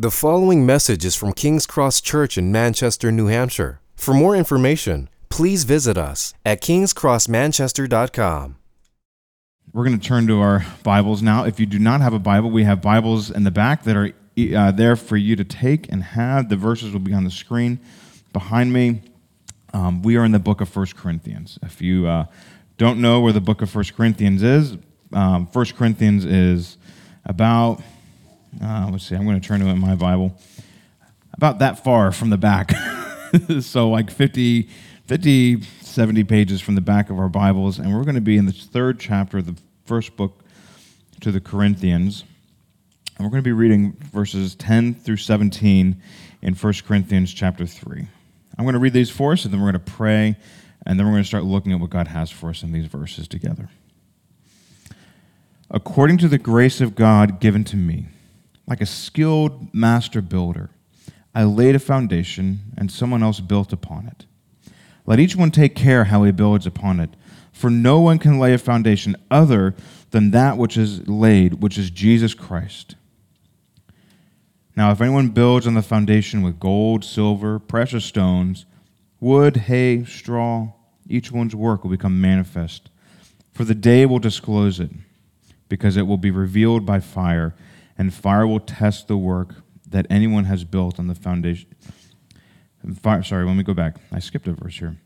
The following message is from King's Cross Church in Manchester, New Hampshire. For more information, please visit us at kingscrossmanchester.com. We're going to turn to our Bibles now. If you do not have a Bible, we have Bibles in the back that are uh, there for you to take and have. The verses will be on the screen behind me. Um, we are in the book of First Corinthians. If you uh, don't know where the book of First Corinthians is, um, 1 Corinthians is about, uh, let's see, I'm going to turn to it in my Bible, about that far from the back. so, like 50, 50, 70 pages from the back of our Bibles. And we're going to be in the third chapter of the first book to the Corinthians. And we're going to be reading verses 10 through 17 in 1 Corinthians chapter 3. I'm going to read these for us, and then we're going to pray, and then we're going to start looking at what God has for us in these verses together. According to the grace of God given to me, like a skilled master builder, I laid a foundation, and someone else built upon it. Let each one take care how he builds upon it, for no one can lay a foundation other than that which is laid, which is Jesus Christ. Now, if anyone builds on the foundation with gold, silver, precious stones, wood, hay, straw, each one's work will become manifest, for the day will disclose it because it will be revealed by fire, and fire will test the work that anyone has built on the foundation. Fire, sorry, let me go back. I skipped a verse here.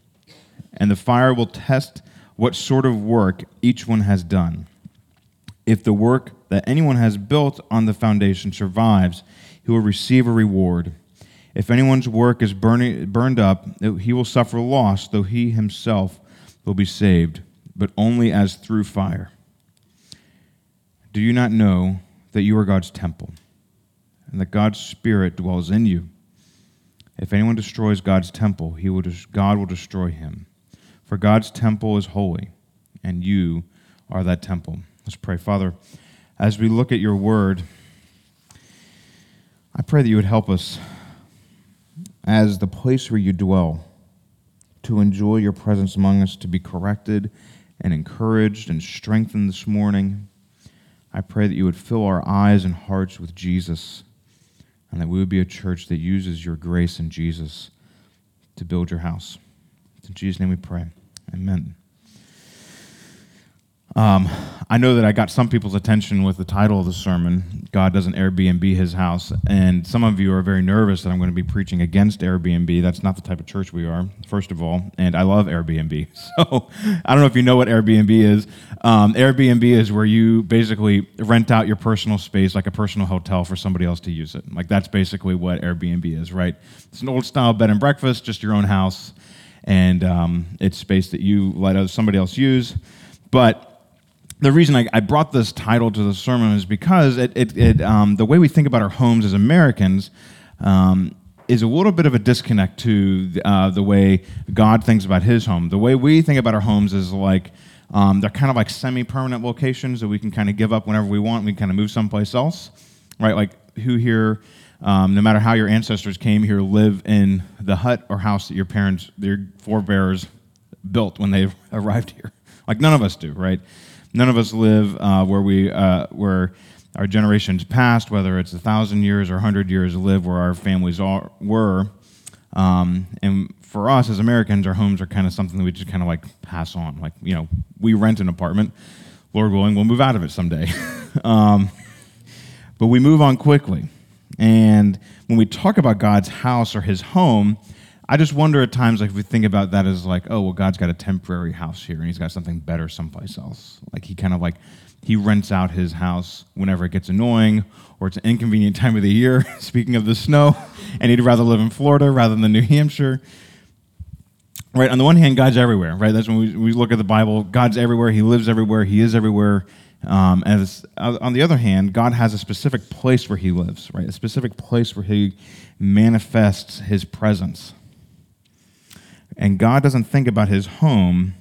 And the fire will test what sort of work each one has done. If the work that anyone has built on the foundation survives, he will receive a reward. If anyone's work is burning, burned up, he will suffer loss, though he himself will be saved, but only as through fire. Do you not know that you are God's temple and that God's Spirit dwells in you? If anyone destroys God's temple, he will God will destroy him. For God's temple is holy, and you are that temple. Let's pray. Father, as we look at your word, I pray that you would help us as the place where you dwell to enjoy your presence among us, to be corrected and encouraged and strengthened this morning. I pray that you would fill our eyes and hearts with Jesus, and that we would be a church that uses your grace in Jesus to build your house. In Jesus' name we pray. Amen. Um, I know that I got some people's attention with the title of the sermon, God Doesn't Airbnb His House. And some of you are very nervous that I'm going to be preaching against Airbnb. That's not the type of church we are, first of all. And I love Airbnb. So I don't know if you know what Airbnb is. Um, Airbnb is where you basically rent out your personal space like a personal hotel for somebody else to use it. Like that's basically what Airbnb is, right? It's an old style bed and breakfast, just your own house. And um, it's space that you let somebody else use. But the reason I, I, brought this title to the sermon is because it, it, it um, the way we think about our homes as Americans um, is a little bit of a disconnect to uh, the way God thinks about his home. The way we think about our homes is like um, they're kind of like semi permanent locations that we can kind of give up whenever we want. We kind of move someplace else, right? Like who here, um, no matter how your ancestors came here, live in the hut or house that your parents, your forebears built when they arrived here? Like none of us do, right? None of us live uh, where we uh, where our generations past, whether it's a thousand years or hundred years, live where our families are, were. Um, and for us as Americans, our homes are kind of something that we just kind of like pass on. Like you know, we rent an apartment. Lord willing, we'll move out of it someday. um, but we move on quickly. And when we talk about God's house or His home, I just wonder at times, like, if we think about that as like, oh, well, God's got a temporary house here and he's got something better someplace else. Like, he kind of like, he rents out his house whenever it gets annoying or it's an inconvenient time of the year, speaking of the snow, and he'd rather live in Florida rather than New Hampshire. Right, on the one hand, God's everywhere, right? That's when we, we look at the Bible. God's everywhere. He lives everywhere. He is everywhere. Um, as, uh, on the other hand, God has a specific place where he lives, right? A specific place where he manifests his presence. And God doesn't think about his home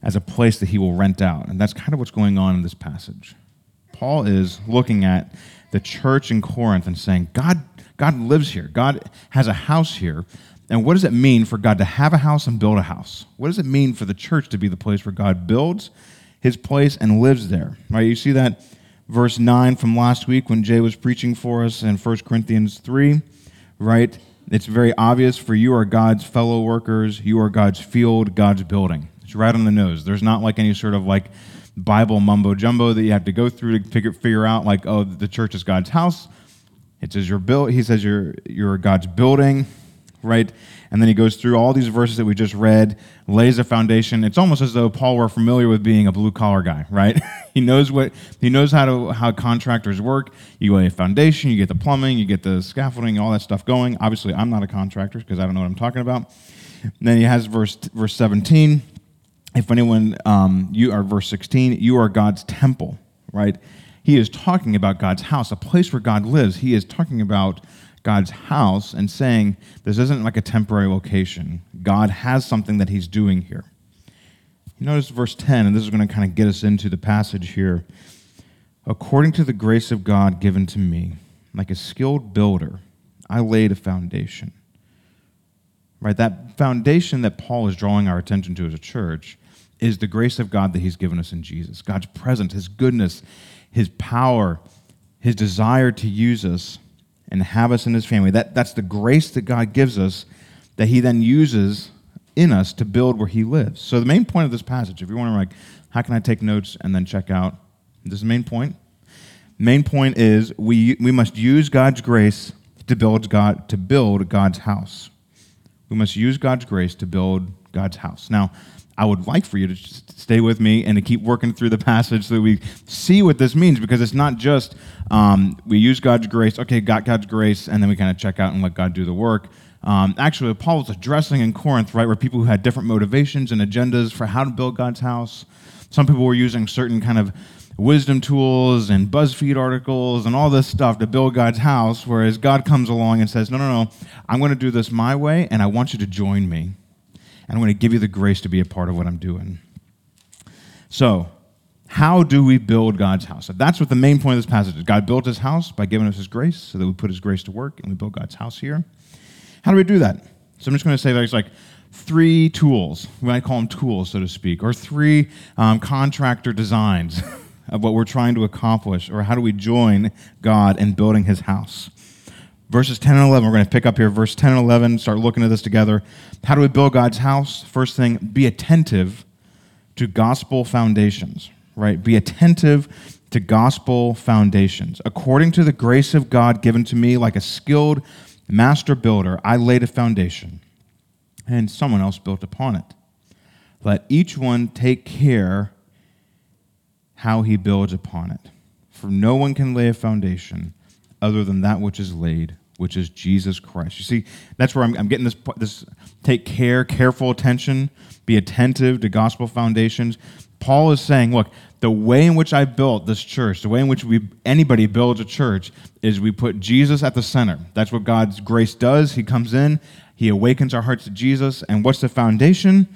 as a place that he will rent out. And that's kind of what's going on in this passage. Paul is looking at the church in Corinth and saying, God, God lives here. God has a house here. And what does it mean for God to have a house and build a house? What does it mean for the church to be the place where God builds his place and lives there? Right? You see that verse 9 from last week when Jay was preaching for us in 1 Corinthians 3, right? It's very obvious for you are God's fellow workers, you are God's field, God's building. It's right on the nose. There's not like any sort of like Bible mumbo jumbo that you have to go through to figure, figure out like, oh, the church is God's house. It says you're built, he says you're, you're God's building, right? And then he goes through all these verses that we just read, lays a foundation. It's almost as though Paul were familiar with being a blue collar guy, right? he knows what he knows how to how contractors work. You lay a foundation, you get the plumbing, you get the scaffolding, all that stuff going. Obviously, I'm not a contractor because I don't know what I'm talking about. And then he has verse verse 17. If anyone um, you are verse 16, you are God's temple, right? He is talking about God's house, a place where God lives. He is talking about God's house and saying this isn't like a temporary location. God has something that he's doing here. You notice verse 10, and this is going to kind of get us into the passage here. According to the grace of God given to me, like a skilled builder, I laid a foundation. Right? That foundation that Paul is drawing our attention to as a church is the grace of God that he's given us in Jesus. God's presence, his goodness, his power, his desire to use us and have us in his family. That, that's the grace that God gives us that he then uses in us to build where he lives. So the main point of this passage, if you're wondering like, how can I take notes and then check out? This is the main point. Main point is we, we must use God's grace to build God to build God's house. We must use God's grace to build God's house. Now, I would like for you to stay with me and to keep working through the passage so that we see what this means because it's not just um, we use God's grace, okay, got God's grace, and then we kind of check out and let God do the work. Um, actually, Paul was addressing in Corinth, right, where people who had different motivations and agendas for how to build God's house. Some people were using certain kind of wisdom tools and BuzzFeed articles and all this stuff to build God's house, whereas God comes along and says, No, no, no, I'm going to do this my way, and I want you to join me and I'm going to give you the grace to be a part of what I'm doing. So, how do we build God's house? That's what the main point of this passage is. God built his house by giving us his grace so that we put his grace to work and we build God's house here. How do we do that? So I'm just going to say there's like three tools. We might call them tools, so to speak, or three um, contractor designs of what we're trying to accomplish, or how do we join God in building his house verses 10 and 11. We're going to pick up here, verse 10 and 11, start looking at this together. How do we build God's house? First thing, be attentive to gospel foundations, right? Be attentive to gospel foundations. According to the grace of God given to me, like a skilled master builder, I laid a foundation, and someone else built upon it. Let each one take care how he builds upon it. For no one can lay a foundation other than that which is laid, which is Jesus Christ. You see, that's where I'm, I'm, getting this, this take care, careful attention, be attentive to gospel foundations. Paul is saying, look, the way in which I built this church, the way in which we, anybody builds a church, is we put Jesus at the center. That's what God's grace does. He comes in, He awakens our hearts to Jesus. And what's the foundation?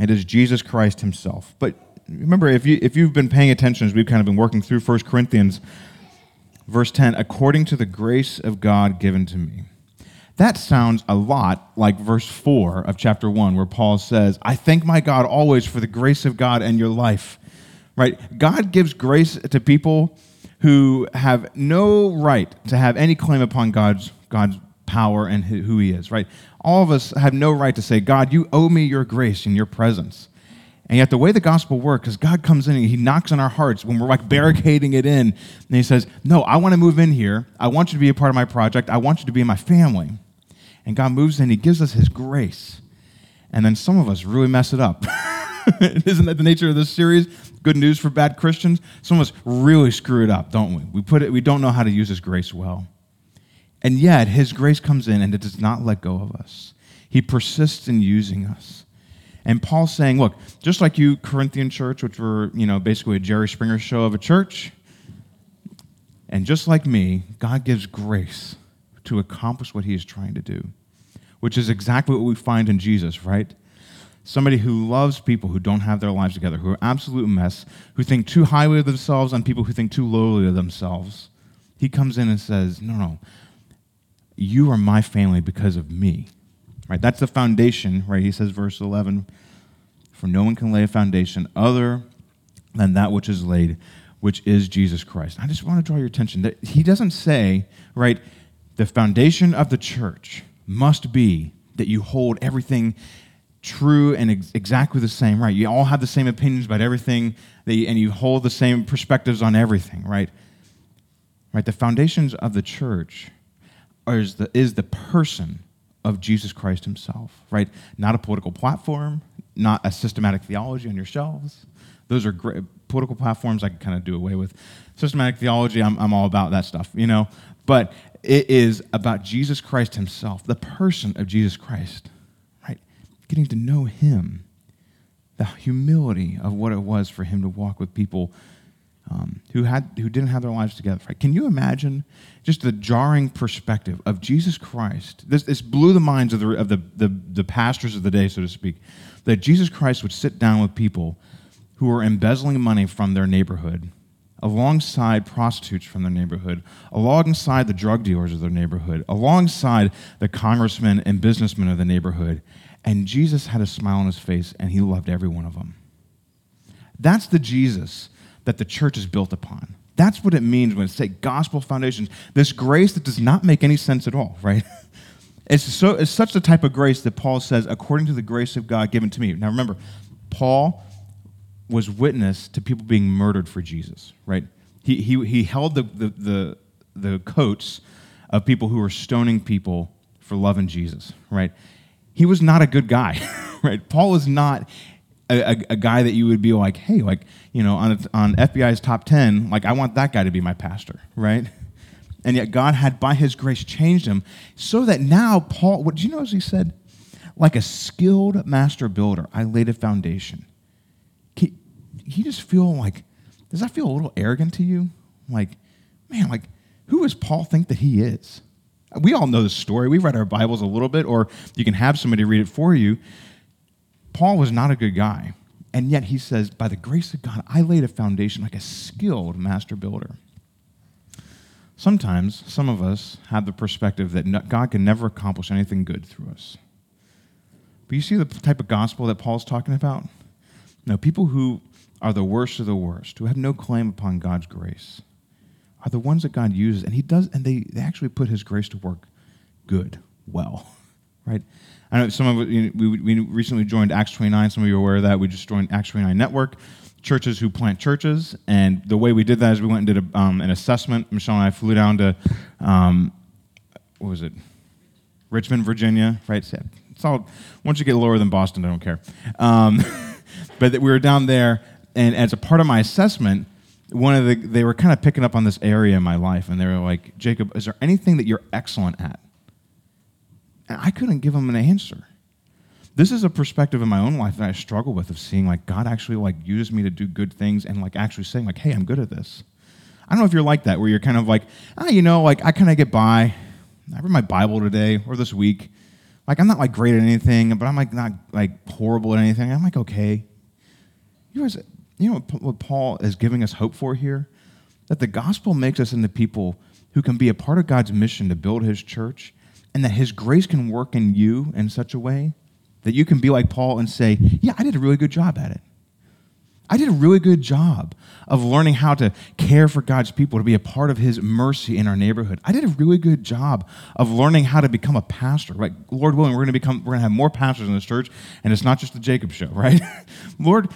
It is Jesus Christ Himself. But remember, if, you, if you've been paying attention as we've kind of been working through 1 Corinthians, verse 10 according to the grace of God given to me. That sounds a lot like verse 4 of chapter 1, where Paul says, I thank my God always for the grace of God and your life. Right? God gives grace to people who have no right to have any claim upon God's, God's power and who he is, right? All of us have no right to say, God, you owe me your grace and your presence. And yet, the way the gospel works is God comes in and He knocks on our hearts when we're like barricading it in. And He says, No, I want to move in here. I want you to be a part of my project. I want you to be in my family. And God moves in, He gives us His grace. And then some of us really mess it up. Isn't that the nature of this series? Good news for bad Christians? Some of us really screw it up, don't we? We, put it, we don't know how to use His grace well. And yet, His grace comes in and it does not let go of us. He persists in using us. And Paul's saying, look, just like you, Corinthian church, which were, you know, basically a Jerry Springer show of a church, and just like me, God gives grace to accomplish what he is trying to do, which is exactly what we find in Jesus, right? Somebody who loves people who don't have their lives together, who are absolute mess, who think too highly of themselves and people who think too lowly of themselves. He comes in and says, No, no, you are my family because of me. Right? That's the foundation, right? He says, verse 11, for no one can lay a foundation other than that which is laid, which is Jesus Christ. I just want to draw your attention that he doesn't say, right, the foundation of the church must be that you hold everything true and ex- exactly the same, right? You all have the same opinions about everything, you, and you hold the same perspectives on everything, right? Right? The foundations of the church is the, is the person of Jesus Christ himself, right? Not a political platform, not a systematic theology on your shelves. Those are great. Political platforms I can kind of do away with. Systematic theology, I'm, I'm all about that stuff, you know? But it is about Jesus Christ himself, the person of Jesus Christ, right? Getting to know him, the humility of what it was for him to walk with people um, who, had, who didn't have their lives together. Right? Can you imagine just the jarring perspective of Jesus Christ? This, this blew the minds of, the, of the, the, the pastors of the day, so to speak, that Jesus Christ would sit down with people who were embezzling money from their neighborhood, alongside prostitutes from their neighborhood, alongside the drug dealers of their neighborhood, alongside the congressmen and businessmen of the neighborhood. And Jesus had a smile on his face, and he loved every one of them. That's the Jesus that the church is built upon. That's what it means when it say gospel foundations. This grace that does not make any sense at all, right? It's, so, it's such the type of grace that Paul says, according to the grace of God given to me. Now remember, Paul was witness to people being murdered for Jesus, right? He, he, he held the, the, the, the coats of people who were stoning people for loving Jesus, right? He was not a good guy, right? Paul was not a, a, guy that you would be like, hey, like, you know, on, on FBI's top 10, like, I want that guy to be my pastor, right? And yet God had, by his grace, changed him so that now Paul, what do you know as he said? Like a skilled master builder, I laid a foundation. Can, you just feel like, does that feel a little arrogant to you? Like, man, like, who does Paul think that he is? We all know the story. We've read our Bibles a little bit, or you can have somebody read it for you. Paul was not a good guy. And yet he says, by the grace of God, I laid a foundation like a skilled master builder. Sometimes some of us have the perspective that God can never accomplish anything good through us. But you see the type of gospel that Paul's talking about? No, people who are the worst of the worst, who have no claim upon God's grace, are the ones that God uses, and He does, and they, they actually put His grace to work good, well, right? I know some of you know, we, we recently joined Acts 29. Some of you are aware of that. We just joined Acts 29 Network, churches who plant churches. And the way we did that is we went and did a, um, an assessment. Michelle and I flew down to, um, what was it? Richmond, Virginia, right? It's all, once you get lower than Boston, I don't care. Um, but we were down there, and as a part of my assessment, one of the, they were kind of picking up on this area in my life, and they were like, Jacob, is there anything that you're excellent at? And I couldn't give him an answer. This is a perspective in my own life that I struggle with of seeing like God actually like uses me to do good things and like actually saying like, hey, I'm good at this. I don't know if you're like that, where you're kind of like, ah, you know, like I kind of get by. I read my Bible today or this week. Like I'm not like great at anything, but I'm like not like horrible at anything. I'm like okay. You guys, you know what Paul is giving us hope for here? That the gospel makes us into people who can be a part of God's mission to build his church and that His grace can work in you in such a way that you can be like Paul and say, Yeah, I did a really good job at it. I did a really good job of learning how to care for God's people, to be a part of His mercy in our neighborhood. I did a really good job of learning how to become a pastor. Right, Lord willing, we're going to become, we're going to have more pastors in this church, and it's not just the Jacob show, right? Lord,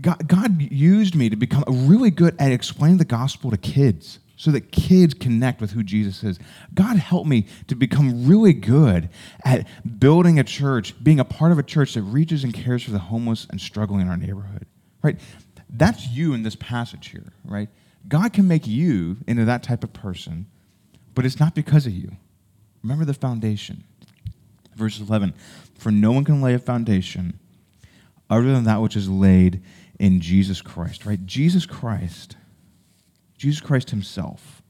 God, God used me to become really good at explaining the gospel to kids so that kids connect with who Jesus is. God help me to become really good at building a church, being a part of a church that reaches and cares for the homeless and struggling in our neighborhood. Right? That's you in this passage here, right? God can make you into that type of person, but it's not because of you. Remember the foundation. Verse 11 For no one can lay a foundation other than that which is laid in Jesus Christ, right? Jesus Christ Jesus Christ himself.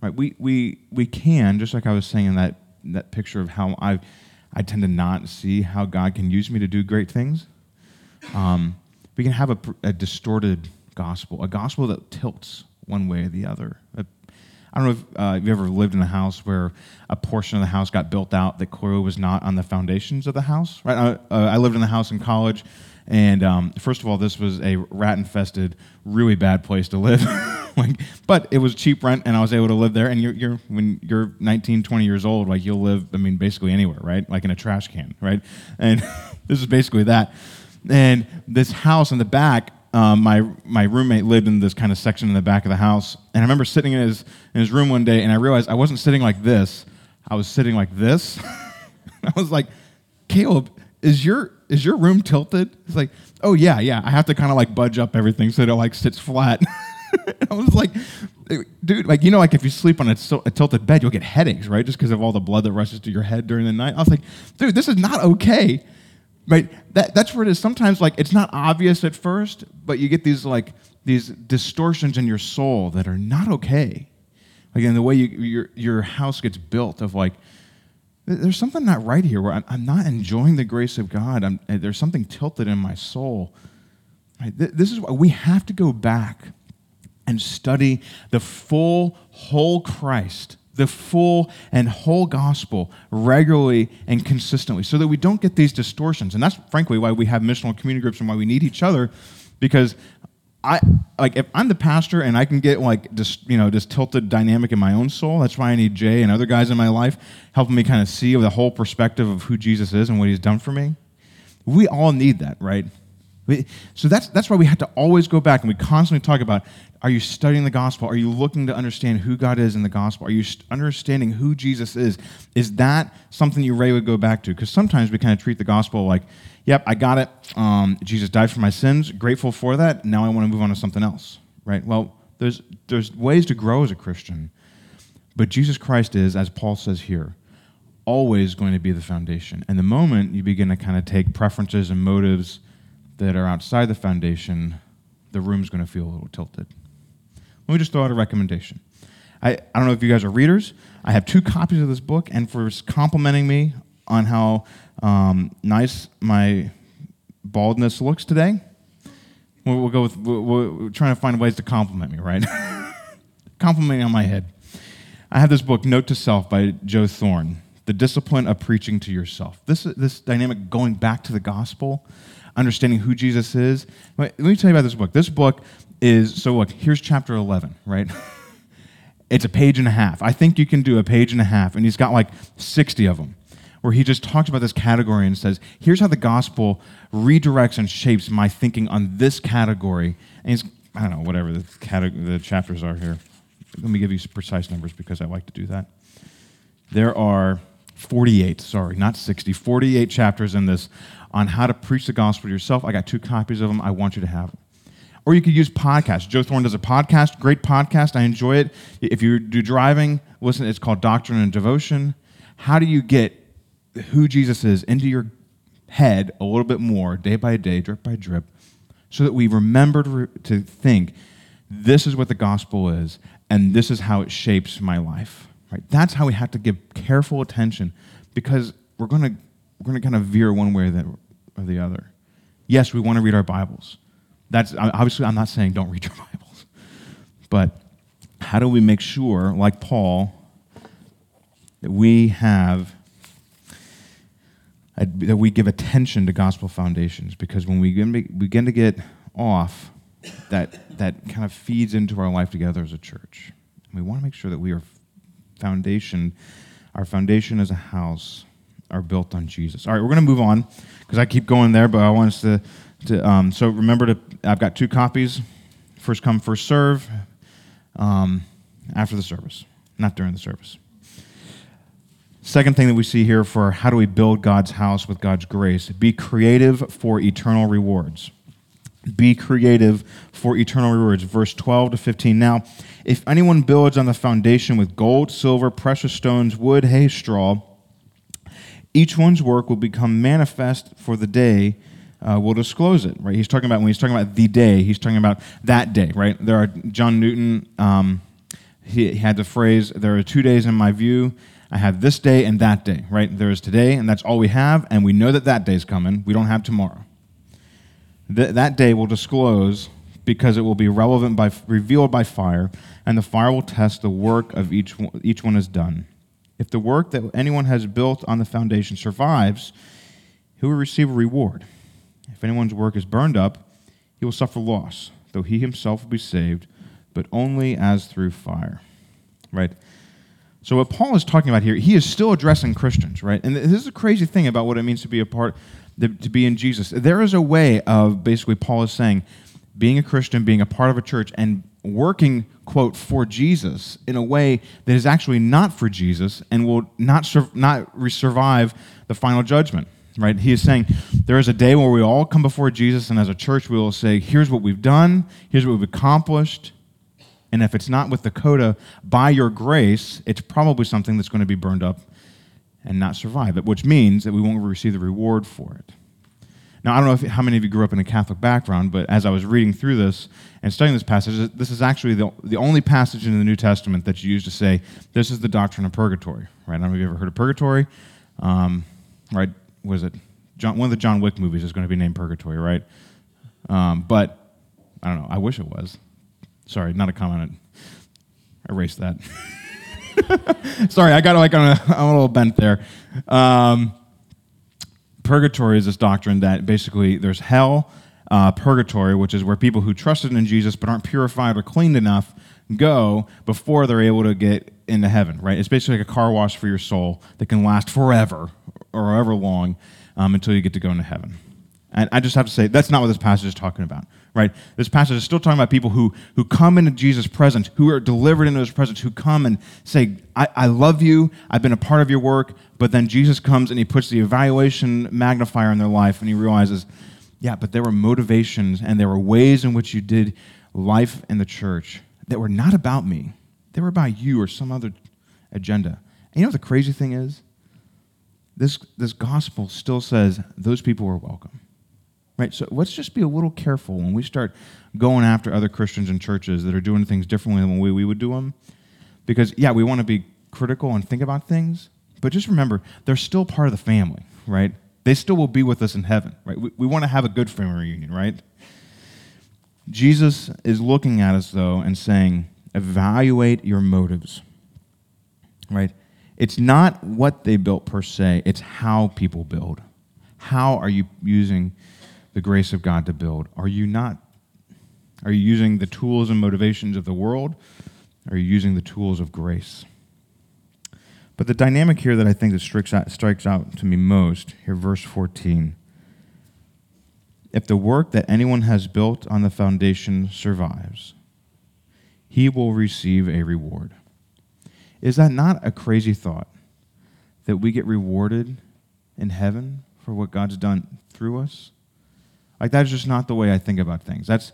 Right? We, we, we can, just like I was saying in that, that picture of how I, I tend to not see how God can use me to do great things, um, we can have a, a, distorted gospel, a gospel that tilts one way or the other. I don't know if uh, you've ever lived in a house where a portion of the house got built out that clearly was not on the foundations of the house. Right? I, uh, I lived in a house in college, and um, first of all, this was a rat-infested, really bad place to live. like, but it was cheap rent, and I was able to live there. And you're, you're when you're 19, 20 years old, like you'll live, I mean, basically anywhere, right? Like in a trash can, right? And this is basically that. And this house in the back um, my my roommate lived in this kind of section in the back of the house, and I remember sitting in his in his room one day, and I realized I wasn't sitting like this. I was sitting like this. I was like, Caleb, is your is your room tilted? He's like, oh yeah, yeah. I have to kind of like budge up everything so that it like sits flat. I was like, dude, like you know, like if you sleep on a, a tilted bed, you'll get headaches, right? Just because of all the blood that rushes to your head during the night. I was like, dude, this is not okay right that, that's where it is sometimes like it's not obvious at first but you get these like these distortions in your soul that are not okay again the way you, your, your house gets built of like there's something not right here where i'm, I'm not enjoying the grace of god I'm, eh, there's something tilted in my soul right? this is why we have to go back and study the full whole christ the full and whole gospel regularly and consistently so that we don't get these distortions. And that's frankly why we have missional community groups and why we need each other because I like if I'm the pastor and I can get like this, you know, this tilted dynamic in my own soul, that's why I need Jay and other guys in my life helping me kind of see the whole perspective of who Jesus is and what he's done for me. We all need that, right? So that's, that's why we have to always go back and we constantly talk about are you studying the gospel? Are you looking to understand who God is in the gospel? Are you understanding who Jesus is? Is that something you regularly go back to? Because sometimes we kind of treat the gospel like, yep, I got it. Um, Jesus died for my sins. Grateful for that. Now I want to move on to something else, right? Well, there's, there's ways to grow as a Christian, but Jesus Christ is, as Paul says here, always going to be the foundation. And the moment you begin to kind of take preferences and motives that are outside the foundation, the room's going to feel a little tilted. Let me just throw out a recommendation. I, I don't know if you guys are readers. I have two copies of this book, and for complimenting me on how um, nice my baldness looks today, we'll, we'll go with, we'll, we're trying to find ways to compliment me, right? complimenting on my head. I have this book, Note to Self, by Joe Thorn, The Discipline of Preaching to Yourself. This, this dynamic going back to the gospel, understanding who Jesus is. Let me tell you about this book. This book is so look, here's chapter 11, right? it's a page and a half. I think you can do a page and a half, and he's got like 60 of them, where he just talks about this category and says, here's how the gospel redirects and shapes my thinking on this category. And he's, I don't know, whatever the, category, the chapters are here. Let me give you precise numbers because I like to do that. There are 48, sorry, not 60, 48 chapters in this on how to preach the gospel to yourself. I got two copies of them. I want you to have them. Or you could use podcasts. Joe Thorn does a podcast, great podcast. I enjoy it. If you do driving, listen, it's called Doctrine and Devotion. How do you get who Jesus is into your head a little bit more, day by day, drip by drip, so that we remember to think this is what the gospel is, and this is how it shapes my life. Right? That's how we have to give careful attention because we're going to we're going to kind of veer one way or the other. Yes, we want to read our Bibles. That's obviously I'm not saying don't read your Bibles, but how do we make sure, like Paul, that we have that we give attention to gospel foundations? Because when we begin to get off, that that kind of feeds into our life together as a church. And we want to make sure that we are foundation, our foundation as a house, are built on Jesus. All right, we're going to move on because I keep going there, but I want us to to, um, so remember to, I've got two copies. First come, first serve. Um, after the service, not during the service. Second thing that we see here for how do we build God's house with God's grace? Be creative for eternal rewards. Be creative for eternal rewards. Verse 12 to 15. Now, if anyone builds on the foundation with gold, silver, precious stones, wood, hay, straw, each one's work will become manifest for the day uh, will disclose it, right? He's talking about, when he's talking about the day, he's talking about that day, right? There are, John Newton, um, he, had the phrase, there are two days in my view. I have this day and that day, right? There is today, and that's all we have, and we know that that day's coming. We don't have tomorrow. Th- that day will disclose because it will be relevant by revealed by fire, and the fire will test the work of each one, each one has done. If the work that anyone has built on the foundation survives, he will receive a reward. If anyone's work is burned up, he will suffer loss, though he himself will be saved, but only as through fire. Right? So what Paul is talking about here, he is still addressing Christians, right? And this is a crazy thing about what it means to be a part to be in Jesus. There is a way of basically Paul is saying being a Christian, being a part of a church, and working, quote, for Jesus in a way that is actually not for Jesus and will not, sur- not survive the final judgment, right? He is saying there is a day where we all come before Jesus, and as a church, we will say, here's what we've done, here's what we've accomplished. And if it's not with the coda, by your grace, it's probably something that's going to be burned up and not survive it, which means that we won't receive the reward for it. Now, I don't know if, how many of you grew up in a Catholic background, but as I was reading through this and studying this passage, this is actually the, the only passage in the New Testament that you use to say, this is the doctrine of purgatory, right? I don't know if you've ever heard of purgatory. Um, right? Was it? John, one of the John Wick movies is going to be named Purgatory, right? Um, but I don't know. I wish it was. Sorry, not a comment. Erase that. Sorry, I got like on a, a little bent there. Um, purgatory is this doctrine that basically there's hell, uh, purgatory, which is where people who trusted in Jesus but aren't purified or cleaned enough go before they're able to get into heaven, right? It's basically like a car wash for your soul that can last forever or however long um, until you get to go into heaven. And I just have to say, that's not what this passage is talking about, right? This passage is still talking about people who, who come into Jesus' presence, who are delivered into his presence, who come and say, I, I love you, I've been a part of your work, but then Jesus comes and he puts the evaluation magnifier in their life and he realizes, yeah, but there were motivations and there were ways in which you did life in the church that were not about me. They were about you or some other agenda. And you know what the crazy thing is? This, this gospel still says those people are welcome. Right? So let's just be a little careful when we start going after other Christians and churches that are doing things differently than the way we would do them. Because, yeah, we want to be critical and think about things, but just remember, they're still part of the family, right? They still will be with us in heaven, right? We, we want to have a good family reunion, right? Jesus is looking at us, though, and saying, evaluate your motives, right? It's not what they built per se, it's how people build. How are you using the grace of God to build? Are you not? Are you using the tools and motivations of the world? Are you using the tools of grace? But the dynamic here that I think that strikes out, strikes out to me most, here, verse 14. If the work that anyone has built on the foundation survives, he will receive a reward. Is that not a crazy thought? That we get rewarded in heaven for what God's done through us? Like that's just not the way I think about things. That's,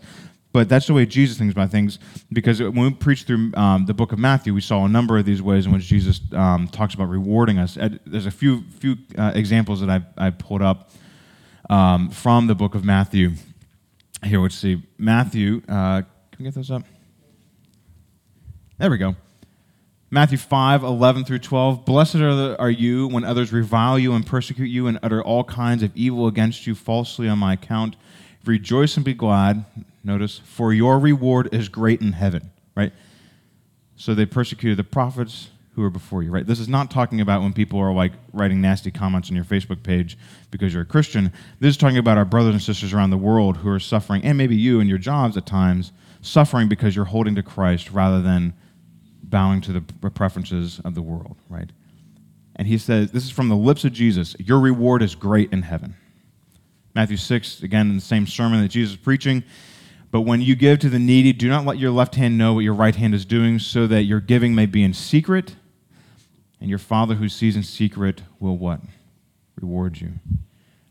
but that's the way Jesus thinks about things. Because when we preached through um, the book of Matthew, we saw a number of these ways in which Jesus um, talks about rewarding us. There's a few few uh, examples that I I pulled up um, from the book of Matthew. Here, let's see. Matthew, uh, can we get those up? There we go. Matthew 5, 11 through 12. Blessed are, the, are you when others revile you and persecute you and utter all kinds of evil against you falsely on my account. Rejoice and be glad. Notice, for your reward is great in heaven, right? So they persecuted the prophets who were before you, right? This is not talking about when people are like writing nasty comments on your Facebook page because you're a Christian. This is talking about our brothers and sisters around the world who are suffering, and maybe you and your jobs at times, suffering because you're holding to Christ rather than bowing to the preferences of the world, right? And he says, This is from the lips of Jesus Your reward is great in heaven. Matthew 6, again, in the same sermon that Jesus is preaching. But when you give to the needy, do not let your left hand know what your right hand is doing, so that your giving may be in secret, and your Father who sees in secret will what? Reward you.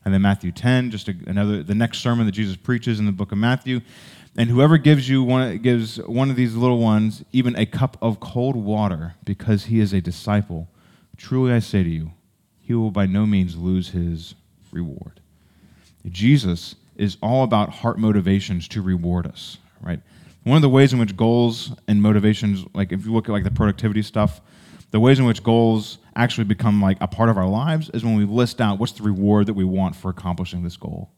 And then Matthew 10, just another, the next sermon that Jesus preaches in the book of Matthew. And whoever gives you one, gives one of these little ones even a cup of cold water because he is a disciple, truly I say to you, he will by no means lose his reward. Jesus is all about heart motivations to reward us, right? One of the ways in which goals and motivations, like if you look at like the productivity stuff, the ways in which goals actually become like a part of our lives is when we list out what's the reward that we want for accomplishing this goal.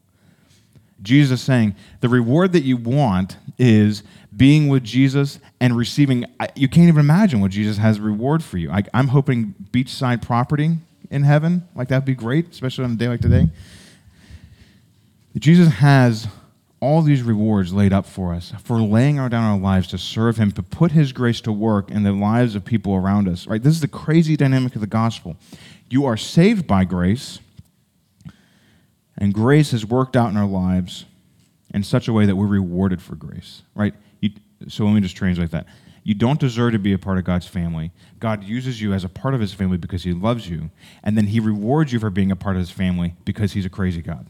Jesus saying, the reward that you want is being with Jesus and receiving. You can't even imagine what Jesus has reward for you. I, I'm hoping beachside property in heaven. Like, that'd be great, especially on a day like today. Jesus has all these rewards laid up for us for laying down our lives to serve him to put his grace to work in the lives of people around us right this is the crazy dynamic of the gospel you are saved by grace and grace has worked out in our lives in such a way that we're rewarded for grace right you, so let me just translate that you don't deserve to be a part of God's family. God uses you as a part of his family because he loves you, and then he rewards you for being a part of his family because he's a crazy God.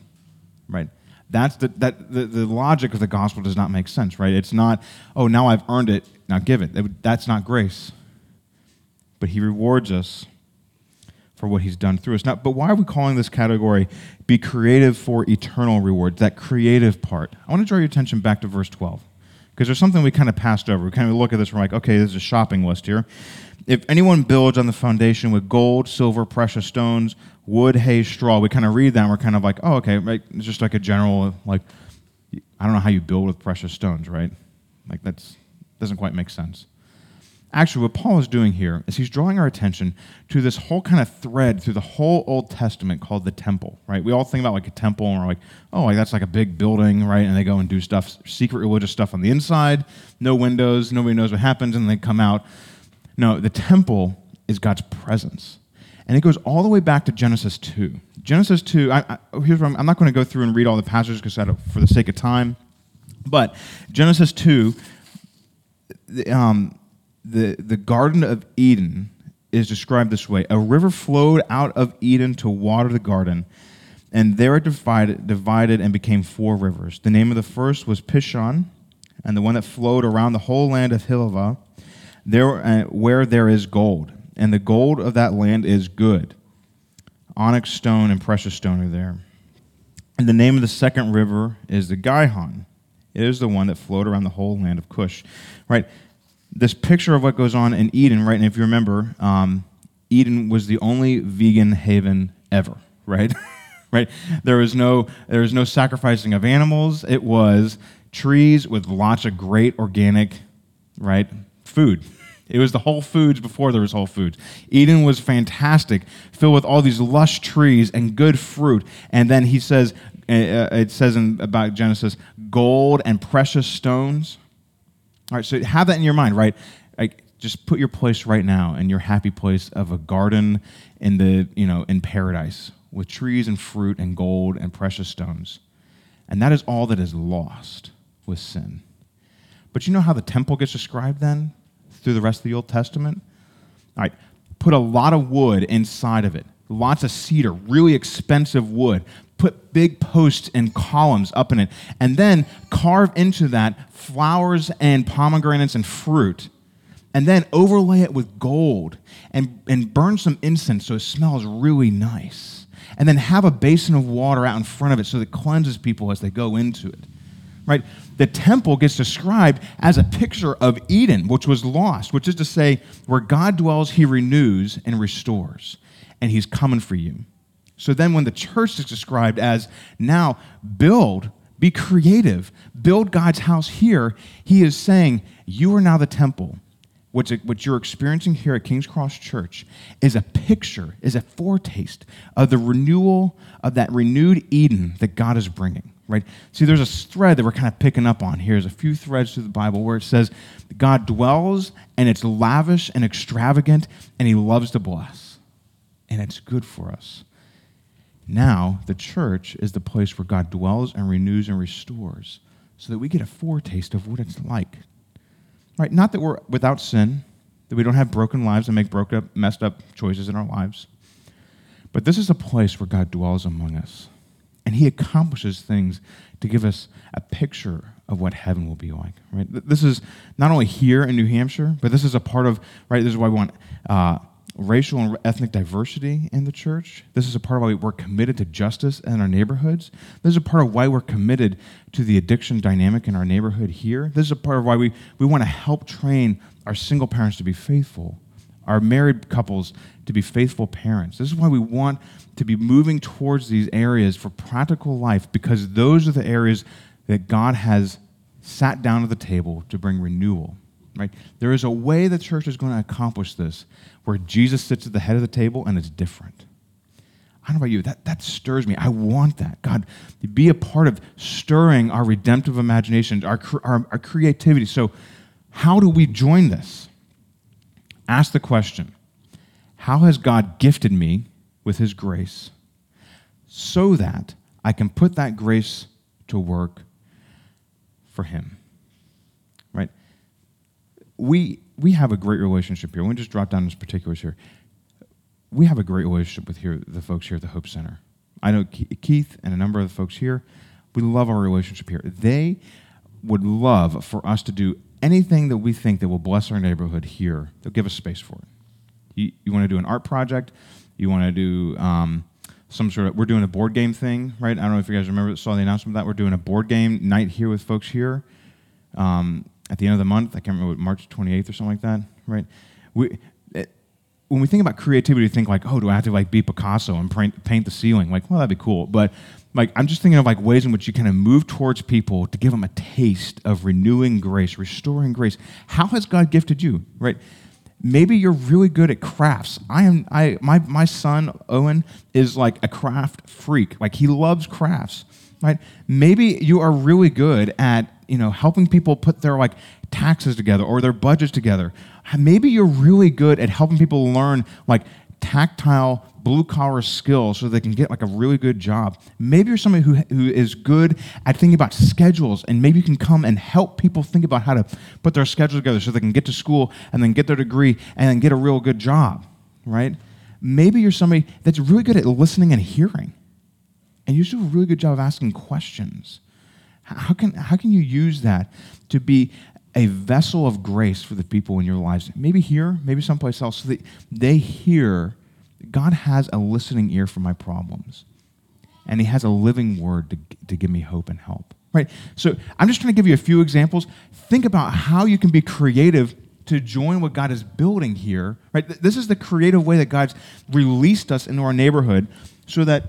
Right? That's the, that, the, the logic of the gospel does not make sense, right? It's not, oh, now I've earned it, now give it. That's not grace. But he rewards us for what he's done through us. Now, but why are we calling this category be creative for eternal rewards? That creative part. I want to draw your attention back to verse 12 because there's something we kind of passed over. We kind of look at this, we're like, okay, there's a shopping list here. If anyone builds on the foundation with gold, silver, precious stones, wood, hay, straw. We kind of read that and we're kind of like, oh, okay, right? It's just like a general, like, I don't know how you build with precious stones, right? Like, that's doesn't quite make sense. Actually, what Paul is doing here is he's drawing our attention to this whole kind of thread through the whole Old Testament called the temple, right? We all think about like a temple and we're like, oh, like that's like a big building, right? And they go and do stuff, secret religious stuff on the inside, no windows, nobody knows what happens, and they come out. No, the temple is God's presence. And it goes all the way back to Genesis 2. Genesis 2, I, I, here's I'm, I'm, not going to go through and read all the passages because for the sake of time. But Genesis 2, um, the, the Garden of Eden is described this way A river flowed out of Eden to water the garden, and there it divided, divided and became four rivers. The name of the first was Pishon, and the one that flowed around the whole land of Hilavah, there, uh, where there is gold and the gold of that land is good. Onyx stone and precious stone are there. And the name of the second river is the Gihon. It is the one that flowed around the whole land of Cush. Right? This picture of what goes on in Eden, right? And if you remember, um, Eden was the only vegan haven ever, right? right? There was no there was no sacrificing of animals. It was trees with lots of great organic, right, food. It was the Whole Foods before there was Whole Foods. Eden was fantastic, filled with all these lush trees and good fruit. And then he says, uh, uh, it says in, about Genesis, gold and precious stones. All right, so have that in your mind, right? Like, just put your place right now in your happy place of a garden in the, you know, in paradise with trees and fruit and gold and precious stones. And that is all that is lost with sin. But you know how the temple gets described then? through the rest of the Old Testament. All right, put a lot of wood inside of it, lots of cedar, really expensive wood. Put big posts and columns up in it, and then carve into that flowers and pomegranates and fruit, and then overlay it with gold and, and burn some incense so it smells really nice. And then have a basin of water out in front of it so that it cleanses people as they go into it. Right? the temple gets described as a picture of Eden, which was lost, which is to say, where God dwells, he renews and restores, and he's coming for you. So then, when the church is described as now build, be creative, build God's house here, he is saying, You are now the temple. What's what you're experiencing here at King's Cross Church is a picture, is a foretaste of the renewal of that renewed Eden that God is bringing right? See, there's a thread that we're kind of picking up on here. There's a few threads through the Bible where it says God dwells and it's lavish and extravagant and he loves to bless. And it's good for us. Now, the church is the place where God dwells and renews and restores so that we get a foretaste of what it's like. Right? Not that we're without sin, that we don't have broken lives and make broken messed up choices in our lives. But this is a place where God dwells among us and he accomplishes things to give us a picture of what heaven will be like. Right? This is not only here in New Hampshire, but this is a part of right. This is why we want uh, racial and ethnic diversity in the church. This is a part of why we're committed to justice in our neighborhoods. This is a part of why we're committed to the addiction dynamic in our neighborhood here. This is a part of why we, we want to help train our single parents to be faithful our married couples to be faithful parents. This is why we want to be moving towards these areas for practical life because those are the areas that God has sat down at the table to bring renewal. Right? There is a way the church is going to accomplish this where Jesus sits at the head of the table and it's different. I don't know about you, that, that stirs me. I want that. God, be a part of stirring our redemptive imagination, our, our, our creativity. So, how do we join this? Ask the question How has God gifted me with His grace so that I can put that grace to work for Him? We, we have a great relationship here. Me just drop down this particulars here we have a great relationship with here, the folks here at the Hope Center. I know Keith and a number of the folks here. We love our relationship here. They would love for us to do anything that we think that will bless our neighborhood here. They'll give us space for it. You, you want to do an art project? You want to do um, some sort of? We're doing a board game thing, right? I don't know if you guys remember saw the announcement of that. We're doing a board game night here with folks here um, at the end of the month. I can't remember March 28th or something like that, right? We eh, when we think about creativity, we think like, oh, do I have to like be Picasso and paint, paint the ceiling? Like, well, that'd be cool. But like, I'm just thinking of like ways in which you kind of move towards people to give them a taste of renewing grace, restoring grace. How has God gifted you, right? Maybe you're really good at crafts. I am. I my my son Owen is like a craft freak. Like he loves crafts, right? Maybe you are really good at you know helping people put their like taxes together or their budgets together maybe you're really good at helping people learn like tactile blue collar skills so they can get like a really good job. Maybe you're somebody who, who is good at thinking about schedules and maybe you can come and help people think about how to put their schedule together so they can get to school and then get their degree and then get a real good job, right? Maybe you're somebody that's really good at listening and hearing. And you do a really good job of asking questions. How can, how can you use that to be a vessel of grace for the people in your lives, maybe here, maybe someplace else, so that they hear God has a listening ear for my problems. And He has a living word to, to give me hope and help. Right? So I'm just trying to give you a few examples. Think about how you can be creative to join what God is building here. Right? This is the creative way that God's released us into our neighborhood so that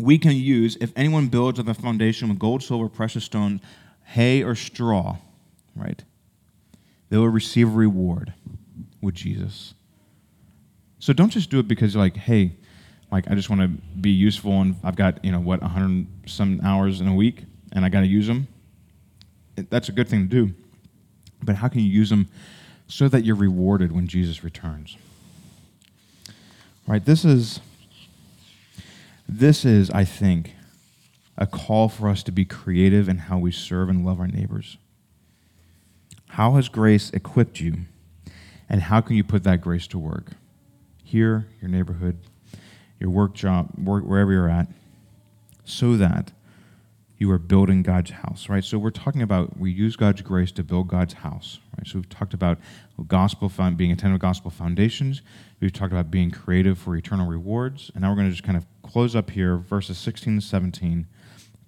we can use, if anyone builds on the foundation with gold, silver, precious stones, hay, or straw, right? They will receive a reward with Jesus. So don't just do it because you're like, hey, like I just want to be useful and I've got, you know, what, 100 some hours in a week and I got to use them. That's a good thing to do. But how can you use them so that you're rewarded when Jesus returns? Right? This is this is, I think, a call for us to be creative in how we serve and love our neighbors. How has grace equipped you? And how can you put that grace to work? Here, your neighborhood, your work job, wherever you're at, so that you are building God's house, right? So we're talking about we use God's grace to build God's house, right? So we've talked about gospel being attentive gospel foundations. We've talked about being creative for eternal rewards, and now we're going to just kind of close up here, verses 16 to 17.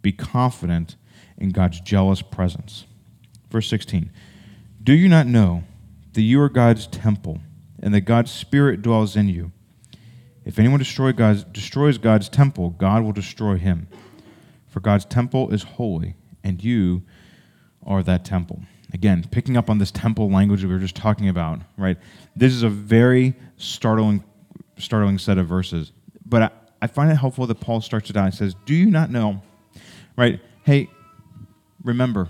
Be confident in God's jealous presence. Verse 16. Do you not know that you are God's temple and that God's Spirit dwells in you? If anyone destroy God's, destroys God's temple, God will destroy him. For God's temple is holy, and you are that temple. Again, picking up on this temple language we were just talking about, right? This is a very startling, startling set of verses. But I, I find it helpful that Paul starts it out and says, Do you not know, right? Hey, remember,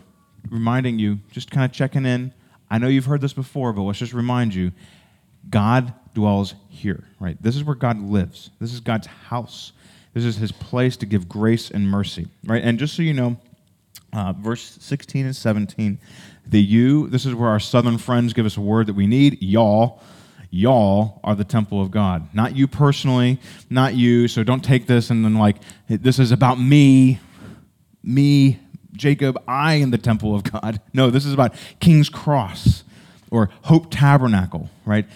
reminding you, just kind of checking in I know you've heard this before, but let's just remind you God dwells here, right? This is where God lives. This is God's house. This is his place to give grace and mercy, right? And just so you know, uh, verse 16 and 17, the you, this is where our southern friends give us a word that we need, y'all. Y'all are the temple of God. Not you personally, not you. So don't take this and then, like, this is about me, me, Jacob, I am the temple of God. No, this is about King's Cross or Hope Tabernacle, right?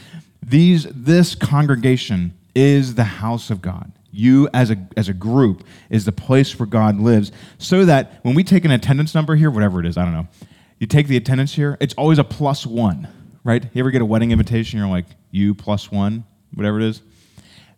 These, this congregation is the house of God. You, as a, as a group, is the place where God lives, so that when we take an attendance number here, whatever it is, I don't know, you take the attendance here, it's always a plus one, right? You ever get a wedding invitation, you're like, you plus one, whatever it is.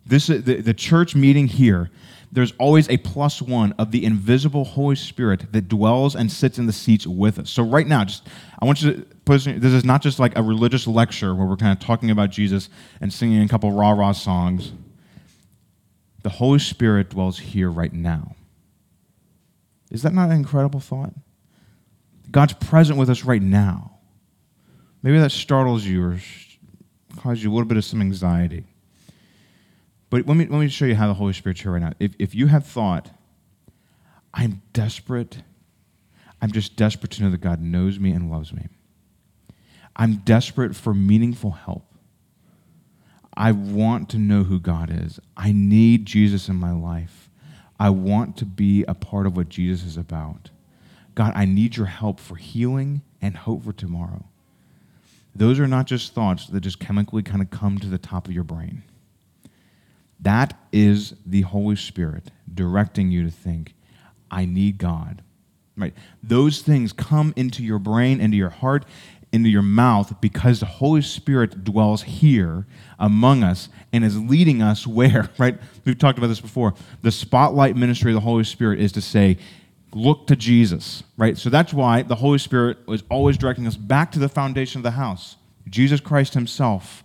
This the, the church meeting here. There's always a plus one of the invisible Holy Spirit that dwells and sits in the seats with us. So right now, just I want you to put this is not just like a religious lecture where we're kind of talking about Jesus and singing a couple rah rah songs. The Holy Spirit dwells here right now. Is that not an incredible thought? God's present with us right now. Maybe that startles you or causes you a little bit of some anxiety. But let me, let me show you how the Holy Spirit's here right now. If, if you have thought, I'm desperate, I'm just desperate to know that God knows me and loves me. I'm desperate for meaningful help. I want to know who God is. I need Jesus in my life. I want to be a part of what Jesus is about. God, I need your help for healing and hope for tomorrow. Those are not just thoughts that just chemically kind of come to the top of your brain. That is the Holy Spirit directing you to think, I need God. Right? Those things come into your brain, into your heart, into your mouth because the Holy Spirit dwells here among us and is leading us where, right? We've talked about this before. The spotlight ministry of the Holy Spirit is to say, look to Jesus, right? So that's why the Holy Spirit is always directing us back to the foundation of the house, Jesus Christ Himself.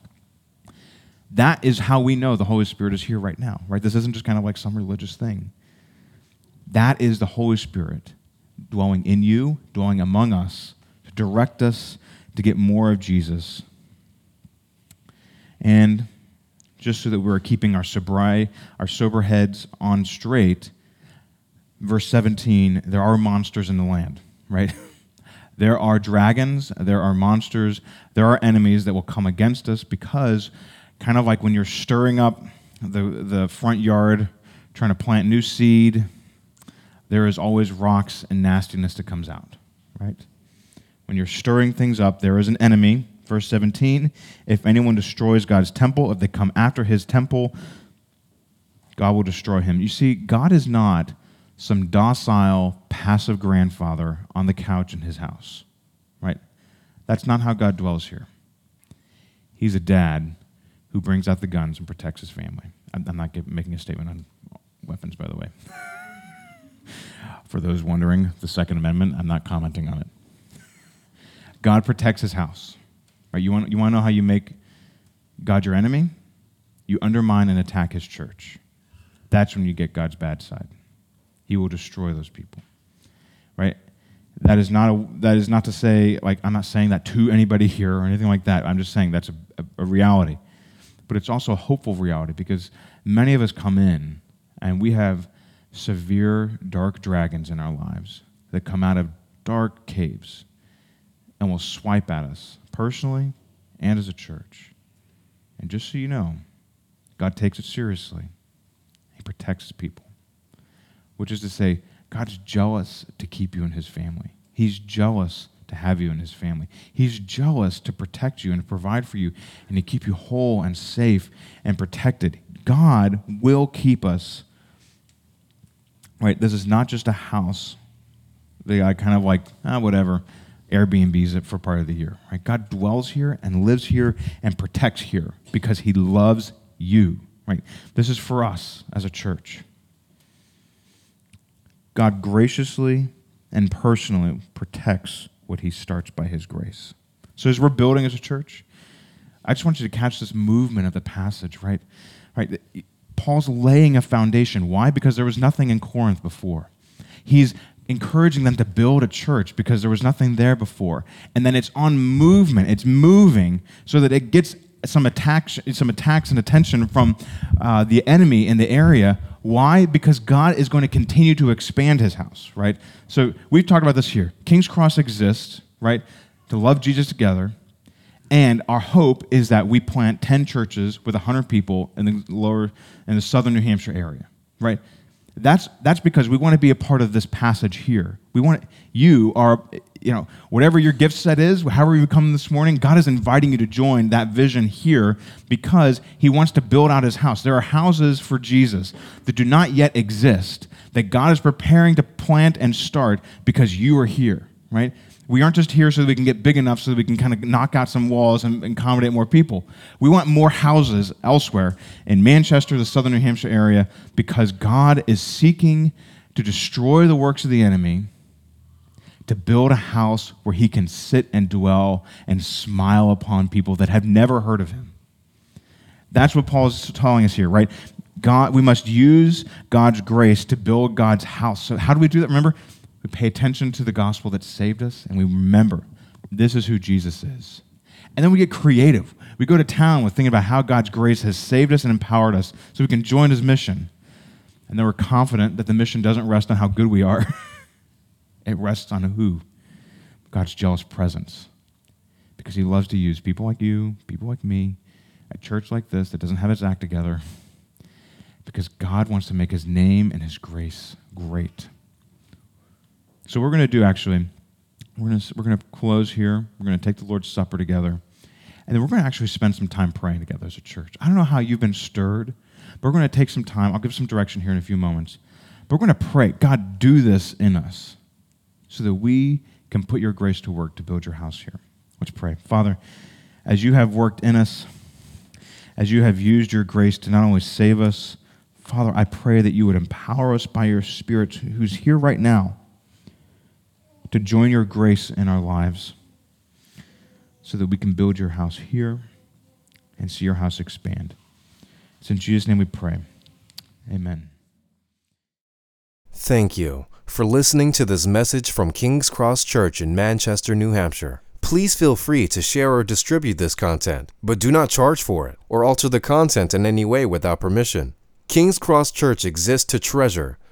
That is how we know the Holy Spirit is here right now, right? This isn't just kind of like some religious thing. That is the Holy Spirit dwelling in you, dwelling among us, to direct us to get more of Jesus. And just so that we're keeping our sobri, our sober heads on straight, verse 17, there are monsters in the land, right? there are dragons, there are monsters, there are enemies that will come against us because, kind of like when you're stirring up the, the front yard, trying to plant new seed, there is always rocks and nastiness that comes out, right? When you're stirring things up, there is an enemy. Verse 17 If anyone destroys God's temple, if they come after his temple, God will destroy him. You see, God is not some docile, passive grandfather on the couch in his house, right? That's not how God dwells here. He's a dad who brings out the guns and protects his family. I'm not making a statement on weapons, by the way. For those wondering, the Second Amendment, I'm not commenting on it. God protects his house. Right? You, want, you want to know how you make God your enemy? You undermine and attack his church. That's when you get God's bad side. He will destroy those people. Right? That is not a, that is not to say like I'm not saying that to anybody here or anything like that. I'm just saying that's a, a, a reality. But it's also a hopeful reality because many of us come in and we have severe dark dragons in our lives that come out of dark caves and will swipe at us personally and as a church. And just so you know, God takes it seriously. He protects his people, which is to say, God's jealous to keep you in his family. He's jealous to have you in his family. He's jealous to protect you and provide for you and to keep you whole and safe and protected. God will keep us. Right? This is not just a house. They are kind of like, ah, whatever. Airbnbs it for part of the year. Right? God dwells here and lives here and protects here because he loves you. Right? This is for us as a church. God graciously and personally protects what he starts by his grace. So as we're building as a church, I just want you to catch this movement of the passage, right? Right? Paul's laying a foundation. Why? Because there was nothing in Corinth before. He's encouraging them to build a church because there was nothing there before. And then it's on movement, it's moving so that it gets some attacks, some attacks and attention from uh, the enemy in the area. Why? Because God is going to continue to expand his house, right? So we've talked about this here. King's Cross exists, right, to love Jesus together. And our hope is that we plant 10 churches with 100 people in the lower, in the southern New Hampshire area, right? That's, that's because we want to be a part of this passage here. We want you are, you know, whatever your gift set is, however you come this morning, God is inviting you to join that vision here because He wants to build out His house. There are houses for Jesus that do not yet exist that God is preparing to plant and start because you are here, right? We aren't just here so that we can get big enough so that we can kind of knock out some walls and, and accommodate more people. We want more houses elsewhere in Manchester, the southern New Hampshire area, because God is seeking to destroy the works of the enemy, to build a house where he can sit and dwell and smile upon people that have never heard of him. That's what Paul is telling us here, right? God, we must use God's grace to build God's house. So, how do we do that? Remember, we pay attention to the gospel that saved us, and we remember this is who Jesus is. And then we get creative. We go to town with thinking about how God's grace has saved us and empowered us so we can join his mission. And then we're confident that the mission doesn't rest on how good we are, it rests on who? God's jealous presence. Because he loves to use people like you, people like me, a church like this that doesn't have its act together because God wants to make his name and his grace great. So, we're going to do actually, we're going to, we're going to close here. We're going to take the Lord's Supper together. And then we're going to actually spend some time praying together as a church. I don't know how you've been stirred, but we're going to take some time. I'll give some direction here in a few moments. But we're going to pray, God, do this in us so that we can put your grace to work to build your house here. Let's pray. Father, as you have worked in us, as you have used your grace to not only save us, Father, I pray that you would empower us by your Spirit who's here right now to join your grace in our lives so that we can build your house here and see your house expand. It's in Jesus' name we pray. Amen. Thank you for listening to this message from King's Cross Church in Manchester, New Hampshire. Please feel free to share or distribute this content, but do not charge for it or alter the content in any way without permission. King's Cross Church exists to treasure,